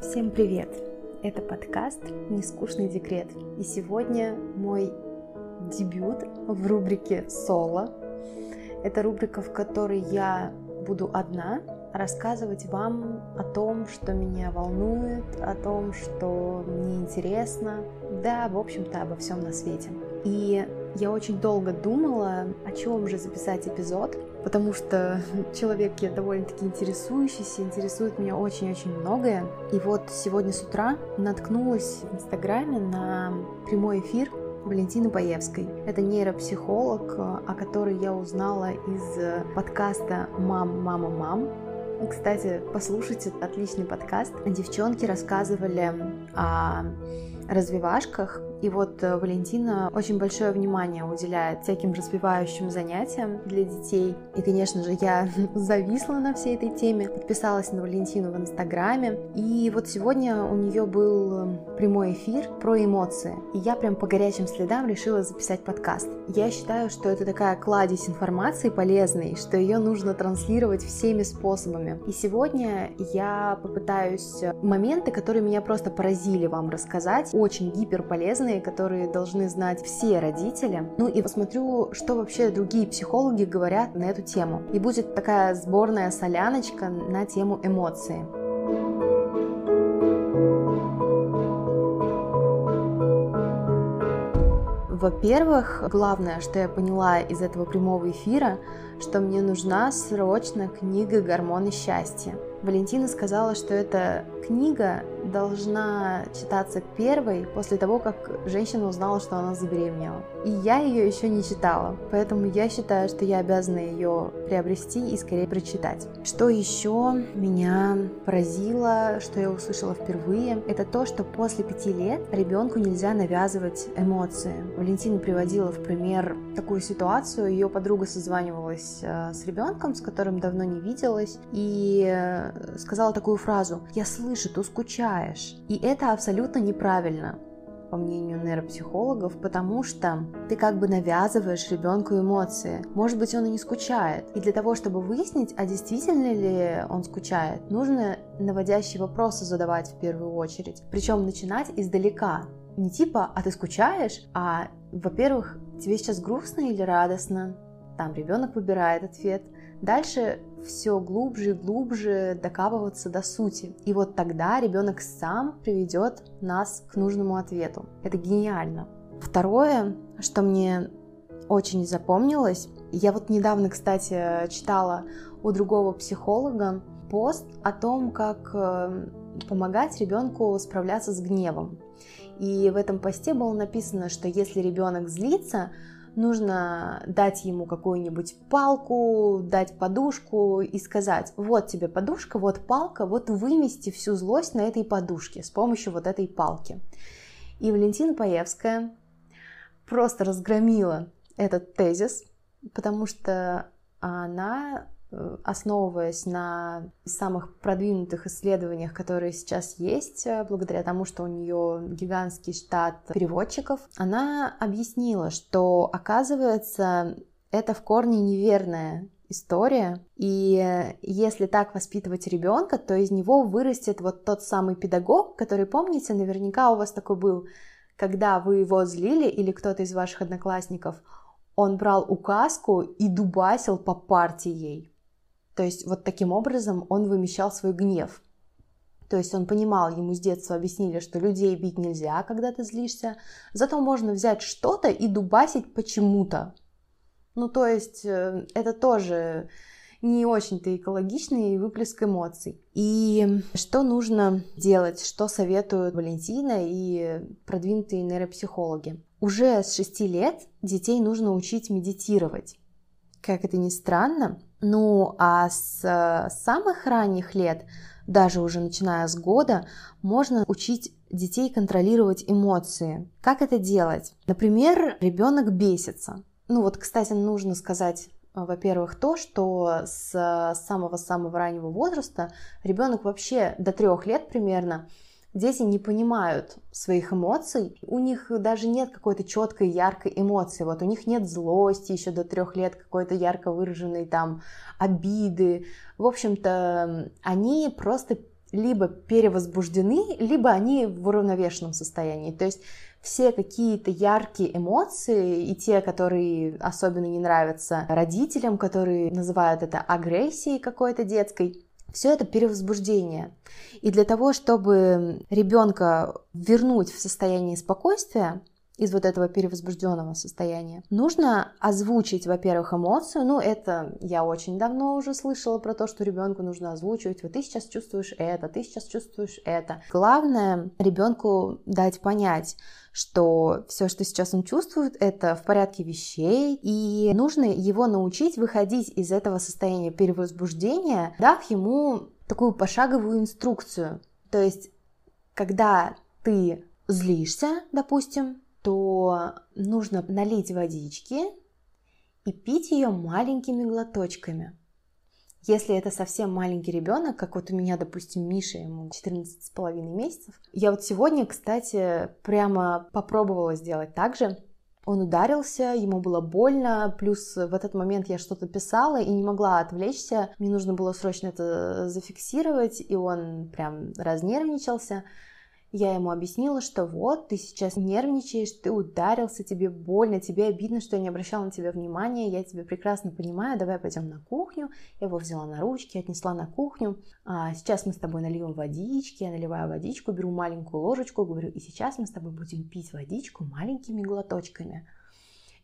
Всем привет! Это подкаст «Нескучный декрет». И сегодня мой дебют в рубрике «Соло». Это рубрика, в которой я буду одна рассказывать вам о том, что меня волнует, о том, что мне интересно, да, в общем-то, обо всем на свете. И я очень долго думала, о чем же записать эпизод, потому что человек я довольно-таки интересующийся, интересует меня очень-очень многое. И вот сегодня с утра наткнулась в Инстаграме на прямой эфир Валентины Паевской. Это нейропсихолог, о которой я узнала из подкаста «Мам, мама, мам». Кстати, послушайте отличный подкаст. Девчонки рассказывали о развивашках, и вот э, Валентина очень большое внимание уделяет всяким развивающим занятиям для детей. И, конечно же, я зависла на всей этой теме, подписалась на Валентину в Инстаграме. И вот сегодня у нее был э, прямой эфир про эмоции. И я прям по горячим следам решила записать подкаст. Я считаю, что это такая кладезь информации полезной, что ее нужно транслировать всеми способами. И сегодня я попытаюсь моменты, которые меня просто поразили вам рассказать, очень гиперполезные, важные, которые должны знать все родители. Ну и посмотрю, что вообще другие психологи говорят на эту тему. И будет такая сборная соляночка на тему эмоции. Во-первых, главное, что я поняла из этого прямого эфира, что мне нужна срочно книга «Гормоны счастья». Валентина сказала, что эта книга должна читаться первой после того, как женщина узнала, что она забеременела. И я ее еще не читала, поэтому я считаю, что я обязана ее приобрести и скорее прочитать. Что еще меня поразило, что я услышала впервые, это то, что после пяти лет ребенку нельзя навязывать эмоции. Валентина приводила в пример такую ситуацию, ее подруга созванивалась э, с ребенком, с которым давно не виделась, и э, сказала такую фразу «Я слышу, ты скучаешь». И это абсолютно неправильно по мнению нейропсихологов, потому что ты как бы навязываешь ребенку эмоции. Может быть, он и не скучает. И для того, чтобы выяснить, а действительно ли он скучает, нужно наводящие вопросы задавать в первую очередь. Причем начинать издалека. Не типа, а ты скучаешь, а, во-первых, тебе сейчас грустно или радостно? Там ребенок выбирает ответ. Дальше все глубже и глубже докапываться до сути. И вот тогда ребенок сам приведет нас к нужному ответу. Это гениально. Второе, что мне очень запомнилось, я вот недавно, кстати, читала у другого психолога пост о том, как э, помогать ребенку справляться с гневом. И в этом посте было написано, что если ребенок злится, нужно дать ему какую-нибудь палку, дать подушку и сказать, вот тебе подушка, вот палка, вот вымести всю злость на этой подушке с помощью вот этой палки. И Валентина Паевская просто разгромила этот тезис, потому что она основываясь на самых продвинутых исследованиях, которые сейчас есть, э, благодаря тому, что у нее гигантский штат переводчиков, она объяснила, что оказывается это в корне неверная история. И если так воспитывать ребенка, то из него вырастет вот тот самый педагог, который, помните, наверняка у вас такой был, когда вы его злили или кто-то из ваших одноклассников, он брал указку и дубасил по партии ей. То есть вот таким образом он вымещал свой гнев. То есть он понимал, ему с детства объяснили, что людей бить нельзя, когда ты злишься, зато можно взять что-то и дубасить почему-то. Ну, то есть э, это тоже не очень-то экологичный выплеск эмоций. И что нужно делать, что советуют Валентина и продвинутые нейропсихологи? Уже с 6 лет детей нужно учить медитировать. Как это ни странно, ну а с самых ранних лет, даже уже начиная с года, можно учить детей контролировать эмоции. Как это делать? Например, ребенок бесится. Ну вот, кстати, нужно сказать во-первых, то, что с самого-самого раннего возраста ребенок вообще до трех лет примерно дети не понимают своих эмоций, у них даже нет какой-то четкой, яркой эмоции, вот у них нет злости еще до трех лет, какой-то ярко выраженной там обиды, в общем-то, они просто либо перевозбуждены, либо они в уравновешенном состоянии. То есть все какие-то яркие эмоции, и те, которые особенно не нравятся родителям, которые называют это агрессией какой-то детской, все это перевозбуждение. И для того, чтобы ребенка вернуть в состояние спокойствия, из вот этого перевозбужденного состояния. Нужно озвучить, во-первых, эмоцию. Ну, это я очень давно уже слышала про то, что ребенку нужно озвучивать. Вот ты сейчас чувствуешь это, ты сейчас чувствуешь это. Главное ребенку дать понять, что все, что сейчас он чувствует, это в порядке вещей, и нужно его научить выходить из этого состояния перевозбуждения, дав ему такую пошаговую инструкцию. То есть, когда ты злишься, допустим, то нужно налить водички и пить ее маленькими глоточками. Если это совсем маленький ребенок, как вот у меня, допустим, Миша, ему 14 с половиной месяцев, я вот сегодня, кстати, прямо попробовала сделать так же. Он ударился, ему было больно, плюс в этот момент я что-то писала и не могла отвлечься. Мне нужно было срочно это зафиксировать, и он прям разнервничался. Я ему объяснила, что вот, ты сейчас нервничаешь, ты ударился, тебе больно, тебе обидно, что я не обращала на тебя внимания, я тебя прекрасно понимаю, давай пойдем на кухню. Я его взяла на ручки, отнесла на кухню. А сейчас мы с тобой нальем водички, я наливаю водичку, беру маленькую ложечку, говорю, и сейчас мы с тобой будем пить водичку маленькими глоточками.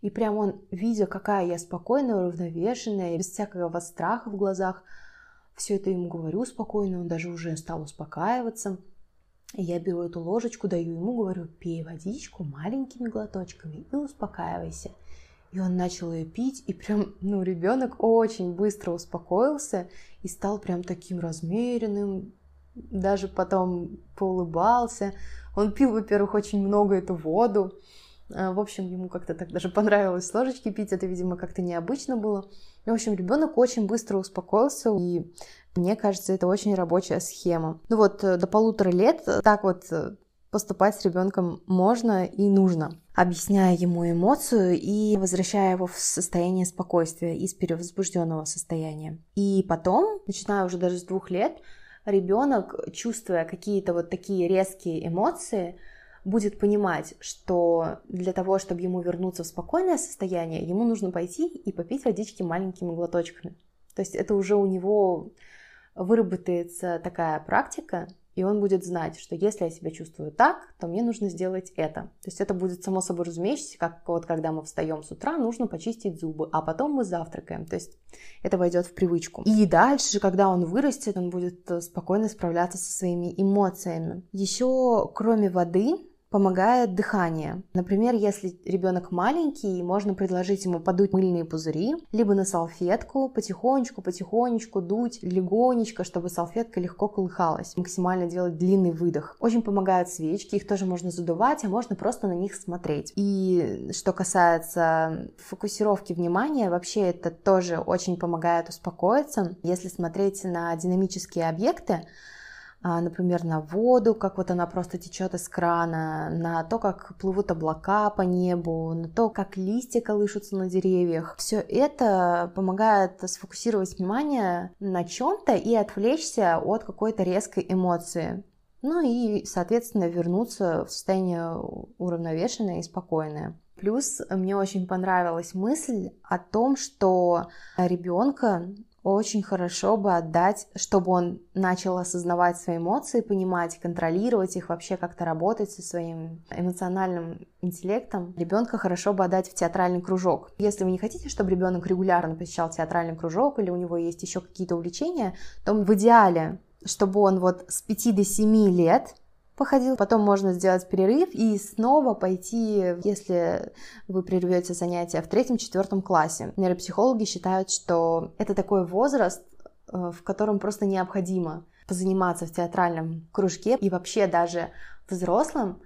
И прям он, видя, какая я спокойная, уравновешенная, без всякого страха в глазах, все это ему говорю спокойно, он даже уже стал успокаиваться – я беру эту ложечку, даю ему, говорю, пей водичку маленькими глоточками и успокаивайся. И он начал ее пить, и прям, ну, ребенок очень быстро успокоился и стал прям таким размеренным, даже потом поулыбался. Он пил, во-первых, очень много эту воду. А, в общем, ему как-то так даже понравилось ложечки пить, это, видимо, как-то необычно было. В общем, ребенок очень быстро успокоился, и мне кажется, это очень рабочая схема. Ну вот, э, до полутора лет э, так вот э, поступать с ребенком можно и нужно, объясняя ему эмоцию и возвращая его в состояние спокойствия из перевозбужденного состояния. И потом, начиная уже даже с двух лет, ребенок, чувствуя какие-то вот такие резкие эмоции, будет понимать, что для того, чтобы ему вернуться в спокойное состояние, ему нужно пойти и попить водички маленькими глоточками. То есть это уже у него выработается такая практика, и он будет знать, что если я себя чувствую так, то мне нужно сделать это. То есть это будет само собой разумеющееся, как вот когда мы встаем с утра, нужно почистить зубы, а потом мы завтракаем. То есть это войдет в привычку. И дальше, когда он вырастет, он будет э, спокойно справляться со своими эмоциями. Еще кроме воды, помогает дыхание. Например, если ребенок маленький, можно предложить ему подуть мыльные пузыри, либо на салфетку, потихонечку-потихонечку дуть легонечко, чтобы салфетка легко колыхалась. Максимально делать длинный выдох. Очень помогают свечки, их тоже можно задувать, а можно просто на них смотреть. И что касается фокусировки внимания, вообще это тоже очень помогает успокоиться. Если смотреть на динамические объекты, например, на воду, как вот она просто течет из крана, на то, как плывут облака по небу, на то, как листья колышутся на деревьях. Все это помогает сфокусировать внимание на чем-то и отвлечься от какой-то резкой эмоции. Ну и, соответственно, вернуться в состояние уравновешенное и спокойное. Плюс мне очень понравилась мысль о том, что ребенка очень хорошо бы отдать, чтобы он начал осознавать свои эмоции, понимать, контролировать их, вообще как-то работать со своим эмоциональным интеллектом. Ребенка хорошо бы отдать в театральный кружок. Если вы не хотите, чтобы ребенок регулярно посещал театральный кружок или у него есть еще какие-то увлечения, то в идеале, чтобы он вот с 5 до 7 лет походил, потом можно сделать перерыв и снова пойти, если вы прервете занятия в третьем-четвертом классе. Нейропсихологи считают, что это такой возраст, э, в котором просто необходимо позаниматься в театральном кружке и вообще даже взрослым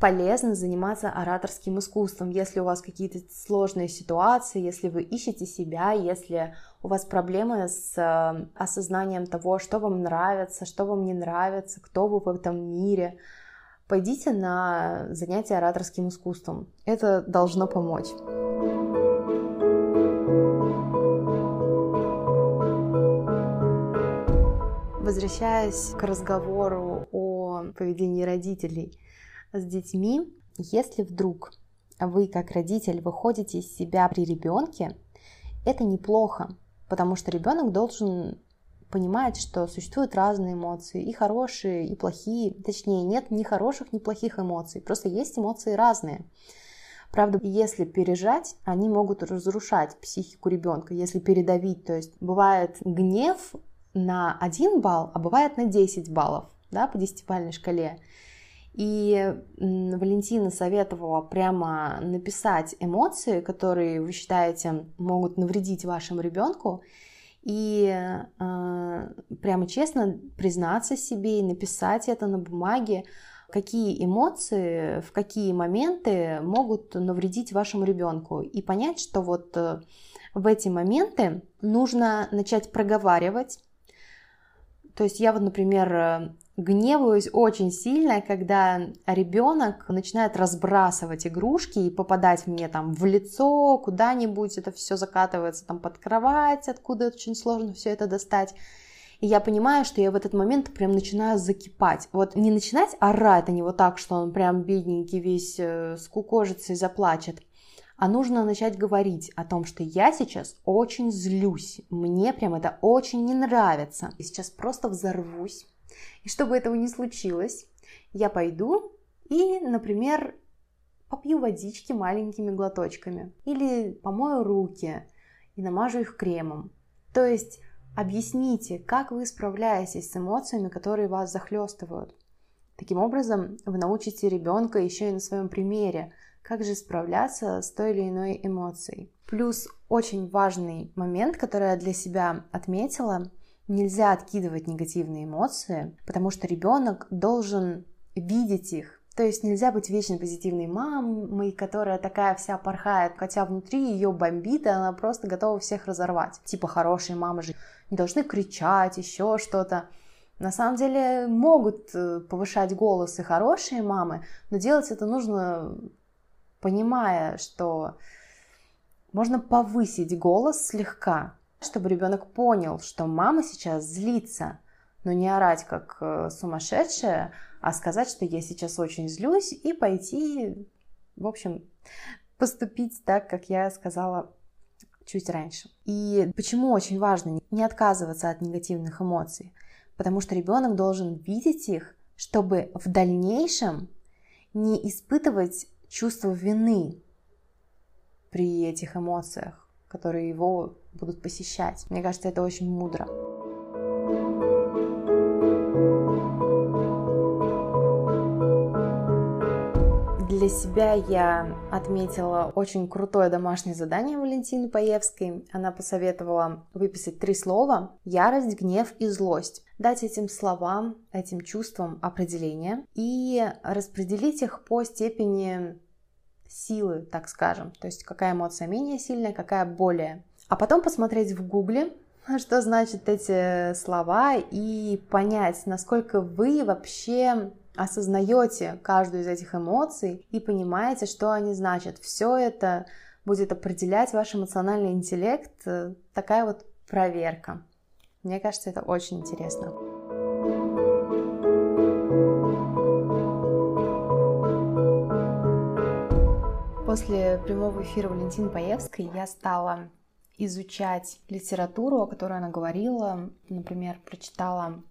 полезно заниматься ораторским искусством, если у вас какие-то сложные ситуации, если вы ищете себя, если у вас проблемы с э, осознанием того, что вам нравится, что вам не нравится, кто вы в этом мире, пойдите на занятия ораторским искусством. Это должно помочь. Возвращаясь к разговору о поведении родителей с детьми, если вдруг вы как родитель выходите из себя при ребенке, это неплохо, потому что ребенок должен понимать, что существуют разные эмоции, и хорошие, и плохие. Точнее, нет ни хороших, ни плохих эмоций, просто есть эмоции разные. Правда, если пережать, они могут разрушать психику ребенка, если передавить. То есть бывает гнев на 1 балл, а бывает на 10 баллов да, по десятибалльной шкале. И Валентина советовала прямо написать эмоции, которые вы считаете могут навредить вашему ребенку, и э, прямо честно признаться себе и написать это на бумаге, какие эмоции в какие моменты могут навредить вашему ребенку, и понять, что вот э, в эти моменты нужно начать проговаривать. То есть я вот, например, э, гневаюсь очень сильно, когда ребенок начинает разбрасывать игрушки и попадать мне там в лицо, куда-нибудь, это все закатывается там под кровать, откуда очень сложно все это достать. И я понимаю, что я в этот момент прям начинаю закипать. Вот не начинать орать на него так, что он прям бедненький весь э, скукожится и заплачет, а нужно начать говорить о том, что я сейчас очень злюсь, мне прям это очень не нравится. И сейчас просто взорвусь, и чтобы этого не случилось, я пойду и, например, попью водички маленькими глоточками. Или помою руки и намажу их кремом. То есть объясните, как вы справляетесь с эмоциями, которые вас захлестывают. Таким образом, вы научите ребенка еще и на своем примере, как же справляться с той или иной эмоцией. Плюс очень важный момент, который я для себя отметила, нельзя откидывать негативные эмоции, потому что ребенок должен видеть их. То есть нельзя быть вечно позитивной мамой, которая такая вся порхает, хотя внутри ее бомбит, и она просто готова всех разорвать. Типа хорошие мамы же не должны кричать, еще что-то. На самом деле могут э, повышать голос и хорошие мамы, но делать это нужно, понимая, что можно повысить голос слегка, чтобы ребенок понял, что мама сейчас злится, но не орать как э, сумасшедшая, а сказать, что я сейчас очень злюсь, и пойти, в общем, поступить так, как я сказала чуть раньше. И почему очень важно не отказываться от негативных эмоций? Потому что ребенок должен видеть их, чтобы в дальнейшем не испытывать чувство вины при этих эмоциях, которые его будут посещать. Мне кажется, это очень мудро. Для себя я отметила очень крутое домашнее задание Валентины Паевской. Она посоветовала выписать три слова – ярость, гнев и злость. Дать этим словам, этим чувствам определение и распределить их по степени силы, так скажем. То есть какая эмоция менее сильная, какая более а потом посмотреть в гугле, что значат эти слова, и понять, насколько вы вообще осознаете каждую из этих эмоций и понимаете, что они значат. Все это будет определять ваш эмоциональный интеллект. Такая вот проверка. Мне кажется, это очень интересно. После прямого эфира Валентины Паевской я стала изучать литературу, о которой она говорила. Например, прочитала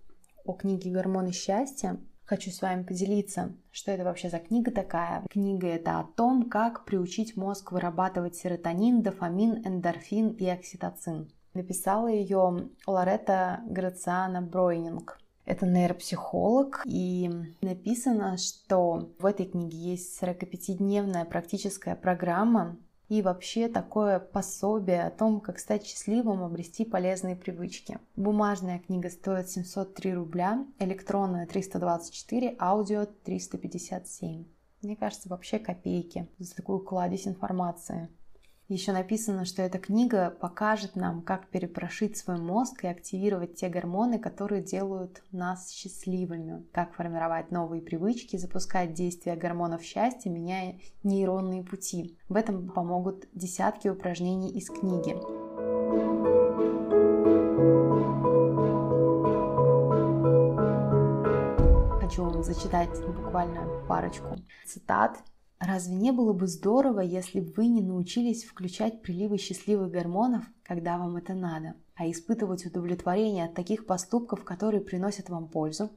о книге «Гормоны счастья». Хочу с вами поделиться, что это вообще за книга такая. Книга это о том, как приучить мозг вырабатывать серотонин, дофамин, эндорфин и окситоцин. Написала ее Лоретта Грациана Бройнинг. Это нейропсихолог, и написано, что в этой книге есть 45-дневная практическая программа, и вообще такое пособие о том, как стать счастливым, обрести полезные привычки. Бумажная книга стоит 703 рубля, электронная 324, аудио 357. Мне кажется, вообще копейки за такую кладезь информации. Еще написано, что эта книга покажет нам, как перепрошить свой мозг и активировать те гормоны, которые делают нас счастливыми, как формировать новые привычки, запускать действия гормонов счастья, меняя нейронные пути. В этом помогут десятки упражнений из книги. хочу зачитать буквально парочку цитат. Разве не было бы здорово, если бы вы не научились включать приливы счастливых гормонов, когда вам это надо, а испытывать удовлетворение от таких поступков, которые приносят вам пользу?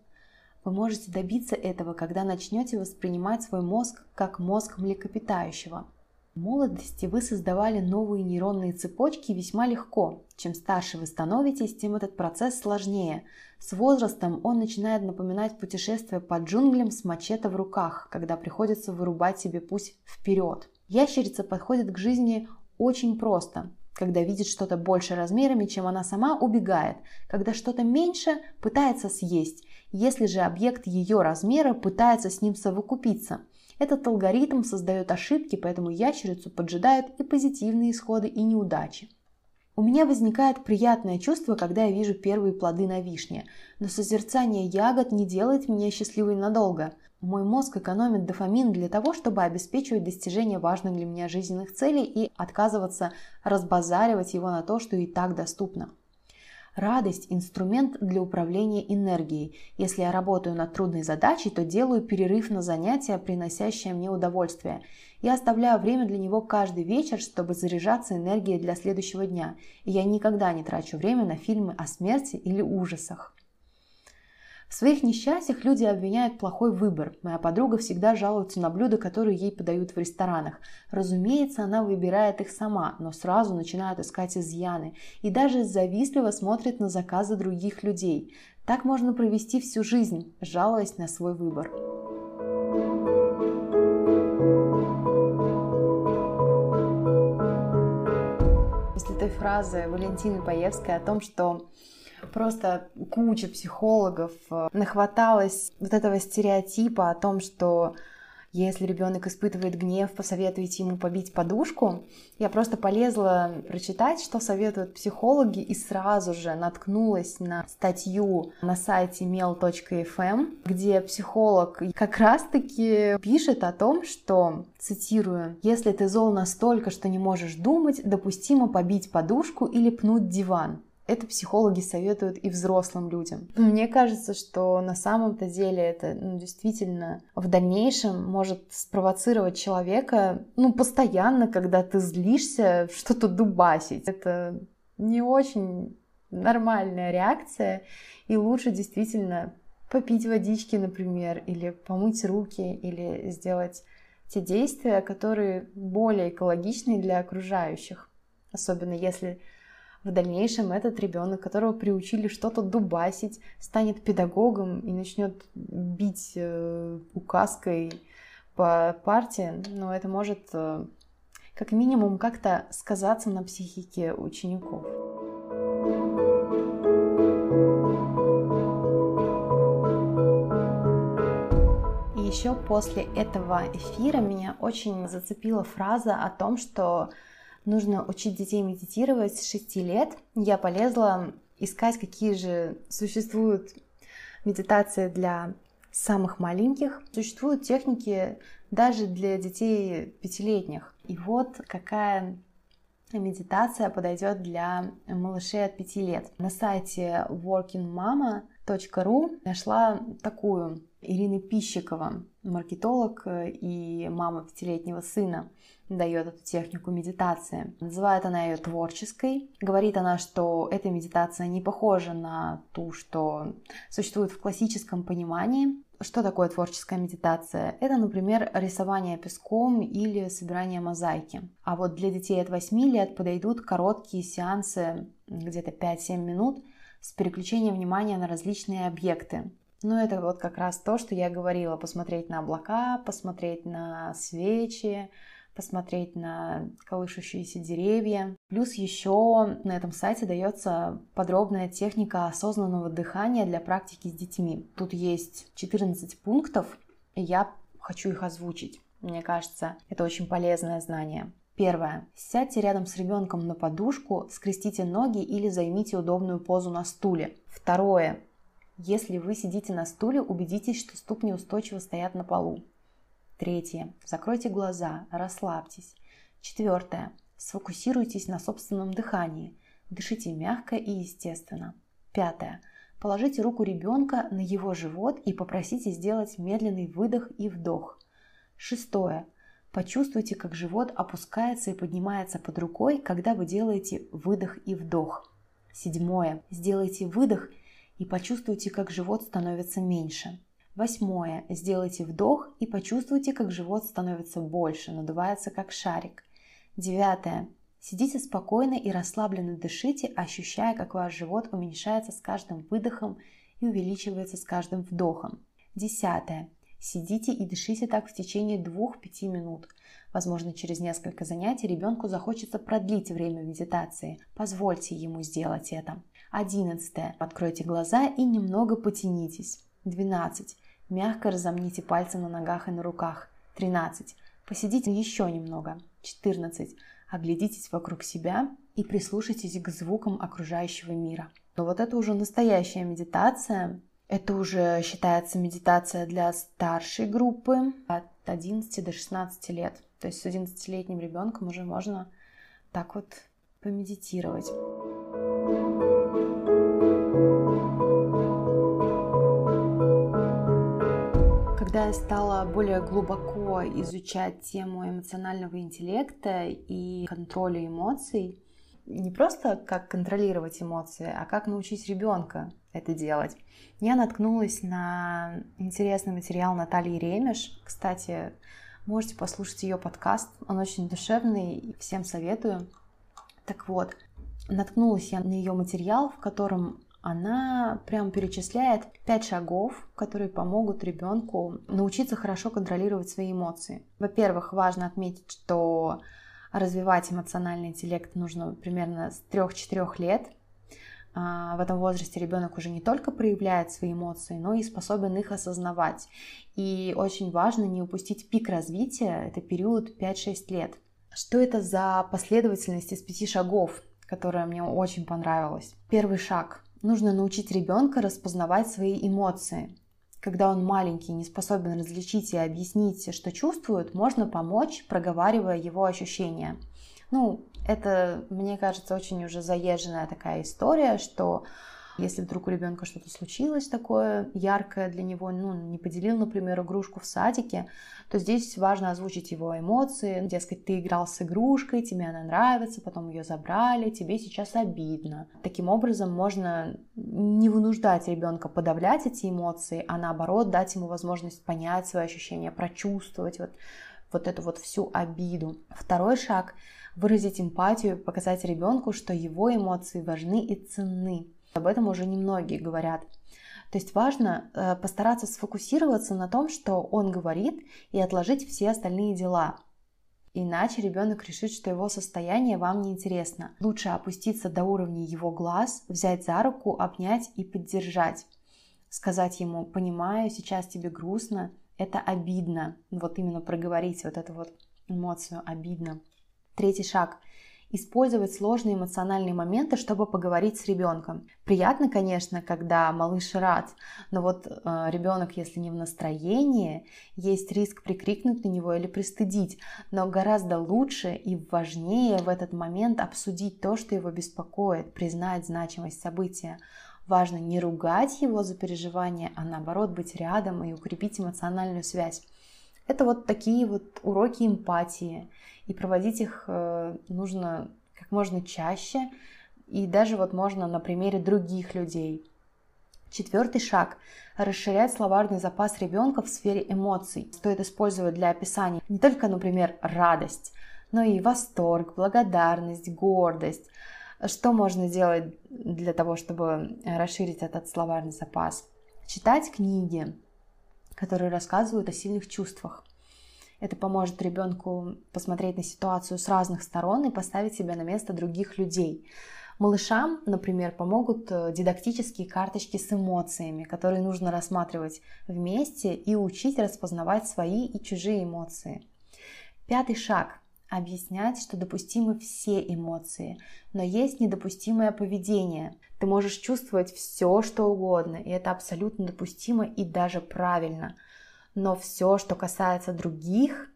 Вы можете добиться этого, когда начнете воспринимать свой мозг как мозг млекопитающего. В молодости вы создавали новые нейронные цепочки весьма легко. Чем старше вы становитесь, тем этот процесс сложнее. С возрастом он начинает напоминать путешествие по джунглям с мачете в руках, когда приходится вырубать себе путь вперед. Ящерица подходит к жизни очень просто. Когда видит что-то больше размерами, чем она сама, убегает. Когда что-то меньше, пытается съесть. Если же объект ее размера пытается с ним совокупиться. Этот алгоритм создает ошибки, поэтому ящерицу поджидают и позитивные исходы, и неудачи. У меня возникает приятное чувство, когда я вижу первые плоды на вишне, но созерцание ягод не делает меня счастливой надолго. Мой мозг экономит дофамин для того, чтобы обеспечивать достижение важных для меня жизненных целей и отказываться разбазаривать его на то, что и так доступно. Радость – инструмент для управления энергией. Если я работаю над трудной задачей, то делаю перерыв на занятие, приносящее мне удовольствие. Я оставляю время для него каждый вечер, чтобы заряжаться энергией для следующего дня. И я никогда не трачу время на фильмы о смерти или ужасах. В своих несчастьях люди обвиняют плохой выбор. Моя подруга всегда жалуется на блюда, которые ей подают в ресторанах. Разумеется, она выбирает их сама, но сразу начинает искать изъяны и даже завистливо смотрит на заказы других людей. Так можно провести всю жизнь, жалуясь на свой выбор. После той фразы Валентины Паевской о том, что просто куча психологов э, нахваталась вот этого стереотипа о том, что если ребенок испытывает гнев, посоветуйте ему побить подушку. Я просто полезла прочитать, что советуют психологи, и сразу же наткнулась на статью на сайте mail.fm, где психолог как раз-таки пишет о том, что, цитирую, «Если ты зол настолько, что не можешь думать, допустимо побить подушку или пнуть диван. Это психологи советуют и взрослым людям. Мне кажется, что на самом-то деле это ну, действительно в дальнейшем может спровоцировать человека, ну, постоянно, когда ты злишься, что-то дубасить. Это не очень нормальная реакция, и лучше действительно попить водички, например, или помыть руки, или сделать те действия, которые более экологичны для окружающих. Особенно если в дальнейшем этот ребенок, которого приучили что-то дубасить, станет педагогом и начнет бить э, указкой по партии, но это может э, как минимум как-то сказаться на психике учеников. Еще после этого эфира меня очень зацепила фраза о том, что нужно учить детей медитировать с 6 лет. Я полезла искать, какие же существуют медитации для самых маленьких. Существуют техники даже для детей пятилетних. И вот какая медитация подойдет для малышей от 5 лет. На сайте workingmama.ru нашла такую Ирины Пищикова, маркетолог и мама пятилетнего сына дает эту технику медитации. Называет она ее творческой. Говорит она, что эта медитация не похожа на ту, что существует в классическом понимании. Что такое творческая медитация? Это, например, рисование песком или собирание мозаики. А вот для детей от 8 лет подойдут короткие сеансы, где-то 5-7 минут, с переключением внимания на различные объекты. Ну, это вот как раз то, что я говорила, посмотреть на облака, посмотреть на свечи, посмотреть на колышущиеся деревья. Плюс еще на этом сайте дается подробная техника осознанного дыхания для практики с детьми. Тут есть 14 пунктов, и я хочу их озвучить. Мне кажется, это очень полезное знание. Первое. Сядьте рядом с ребенком на подушку, скрестите ноги или займите удобную позу на стуле. Второе. Если вы сидите на стуле, убедитесь, что ступни устойчиво стоят на полу. Третье. Закройте глаза, расслабьтесь. Четвертое. Сфокусируйтесь на собственном дыхании. Дышите мягко и естественно. Пятое. Положите руку ребенка на его живот и попросите сделать медленный выдох и вдох. Шестое. Почувствуйте, как живот опускается и поднимается под рукой, когда вы делаете выдох и вдох. Седьмое. Сделайте выдох и почувствуйте, как живот становится меньше. Восьмое. Сделайте вдох и почувствуйте, как живот становится больше, надувается как шарик. Девятое. Сидите спокойно и расслабленно дышите, ощущая, как ваш живот уменьшается с каждым выдохом и увеличивается с каждым вдохом. Десятое. Сидите и дышите так в течение 2-5 минут. Возможно, через несколько занятий ребенку захочется продлить время медитации. Позвольте ему сделать это. Одиннадцатое. Откройте глаза и немного потянитесь. Двенадцать. Мягко разомните пальцы на ногах и на руках. Тринадцать. Посидите еще немного. Четырнадцать оглядитесь вокруг себя и прислушайтесь к звукам окружающего мира. Но вот это уже настоящая медитация. Это уже считается медитация для старшей группы от 11 до 16 лет. То есть с 11-летним ребенком уже можно так вот помедитировать. Когда я стала более глубоко изучать тему эмоционального интеллекта и контроля эмоций, не просто как контролировать эмоции, а как научить ребенка это делать. Я наткнулась на интересный материал Натальи Ремеш. Кстати, можете послушать ее подкаст. Он очень душевный, всем советую. Так вот, наткнулась я на ее материал, в котором она прям перечисляет пять шагов, которые помогут ребенку научиться хорошо контролировать свои эмоции. Во-первых, важно отметить, что развивать эмоциональный интеллект нужно примерно с 3-4 лет. А, в этом возрасте ребенок уже не только проявляет свои эмоции, но и способен их осознавать. И очень важно не упустить пик развития, это период 5-6 лет. Что это за последовательность из пяти шагов, которая мне очень понравилась? Первый шаг Нужно научить ребенка распознавать свои эмоции. Когда он маленький, не способен различить и объяснить, что чувствует, можно помочь, проговаривая его ощущения. Ну, это, мне кажется, очень уже заезженная такая история, что если вдруг у ребенка что-то случилось такое яркое для него, ну, не поделил, например, игрушку в садике, то здесь важно озвучить его эмоции. Дескать, ты играл с игрушкой, тебе она нравится, потом ее забрали, тебе сейчас обидно. Таким образом, можно не вынуждать ребенка подавлять эти эмоции, а наоборот дать ему возможность понять свои ощущения, прочувствовать вот, вот эту вот всю обиду. Второй шаг выразить эмпатию, показать ребенку, что его эмоции важны и ценны. Об этом уже немногие говорят. То есть важно э, постараться сфокусироваться на том, что он говорит, и отложить все остальные дела. Иначе ребенок решит, что его состояние вам не интересно. Лучше опуститься до уровня его глаз, взять за руку, обнять и поддержать. Сказать ему, понимаю, сейчас тебе грустно, это обидно. Вот именно проговорить вот эту вот эмоцию обидно. Третий шаг – использовать сложные эмоциональные моменты, чтобы поговорить с ребенком. Приятно, конечно, когда малыш рад, но вот э, ребенок, если не в настроении, есть риск прикрикнуть на него или пристыдить, но гораздо лучше и важнее в этот момент обсудить то, что его беспокоит, признать значимость события. Важно не ругать его за переживания, а наоборот быть рядом и укрепить эмоциональную связь. Это вот такие вот уроки эмпатии и проводить их э, нужно как можно чаще, и даже вот можно на примере других людей. Четвертый шаг – расширять словарный запас ребенка в сфере эмоций. Стоит использовать для описания не только, например, радость, но и восторг, благодарность, гордость. Что можно делать для того, чтобы расширить этот словарный запас? Читать книги, которые рассказывают о сильных чувствах. Это поможет ребенку посмотреть на ситуацию с разных сторон и поставить себя на место других людей. Малышам, например, помогут э, дидактические карточки с эмоциями, которые нужно рассматривать вместе и учить распознавать свои и чужие эмоции. Пятый шаг – объяснять, что допустимы все эмоции, но есть недопустимое поведение. Ты можешь чувствовать все, что угодно, и это абсолютно допустимо и даже правильно – но все, что касается других,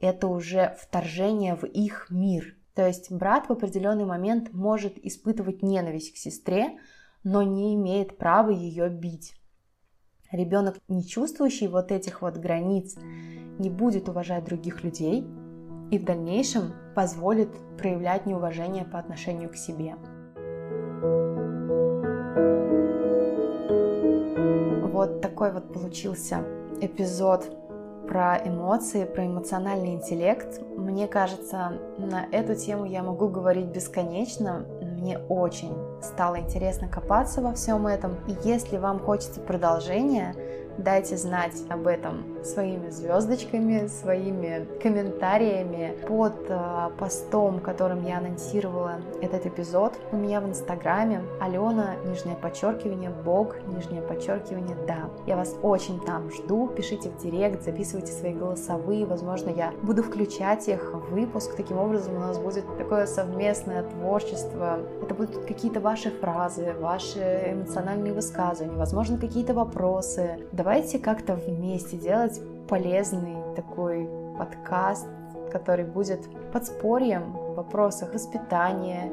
это уже вторжение в их мир. То есть брат в определенный момент может испытывать ненависть к сестре, но не имеет права ее бить. Ребенок, не чувствующий вот этих вот границ, не будет уважать других людей и в дальнейшем позволит проявлять неуважение по отношению к себе. Вот такой вот получился эпизод про эмоции, про эмоциональный интеллект. Мне кажется, на эту тему я могу говорить бесконечно. Мне очень стало интересно копаться во всем этом. И если вам хочется продолжения, Дайте знать об этом своими звездочками, своими комментариями под э, постом, которым я анонсировала этот эпизод. У меня в инстаграме Алена, нижнее подчеркивание, Бог, нижнее подчеркивание, да. Я вас очень там жду, пишите в директ, записывайте свои голосовые, возможно, я буду включать их в выпуск. Таким образом, у нас будет такое совместное творчество. Это будут какие-то ваши фразы, ваши эмоциональные высказывания, возможно, какие-то вопросы давайте как-то вместе делать полезный такой подкаст, который будет подспорьем в вопросах воспитания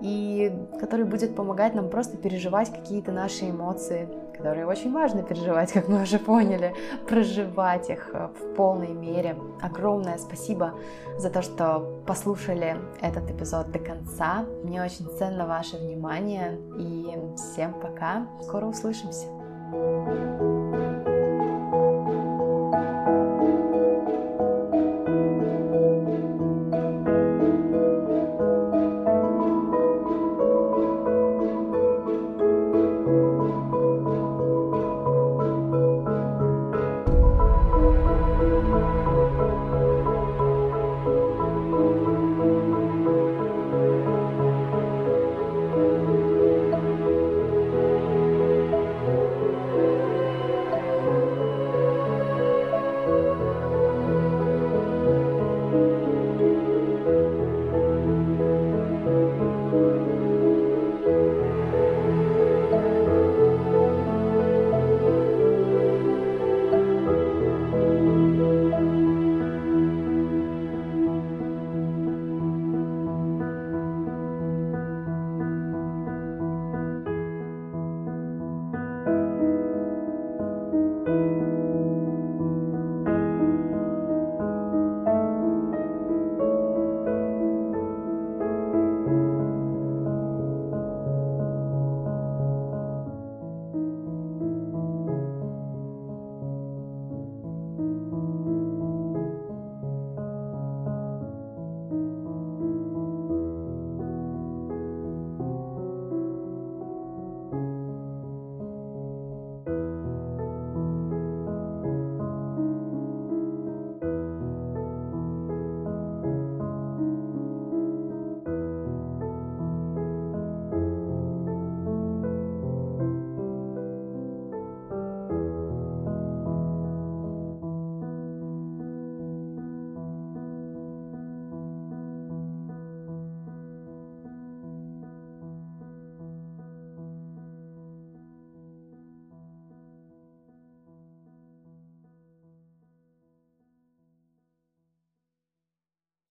и который будет помогать нам просто переживать какие-то наши эмоции, которые очень важно переживать, как мы уже поняли, проживать их э, в полной мере. Огромное спасибо за то, что послушали этот эпизод до конца. Мне очень ценно ваше внимание и всем пока. Скоро услышимся. thank you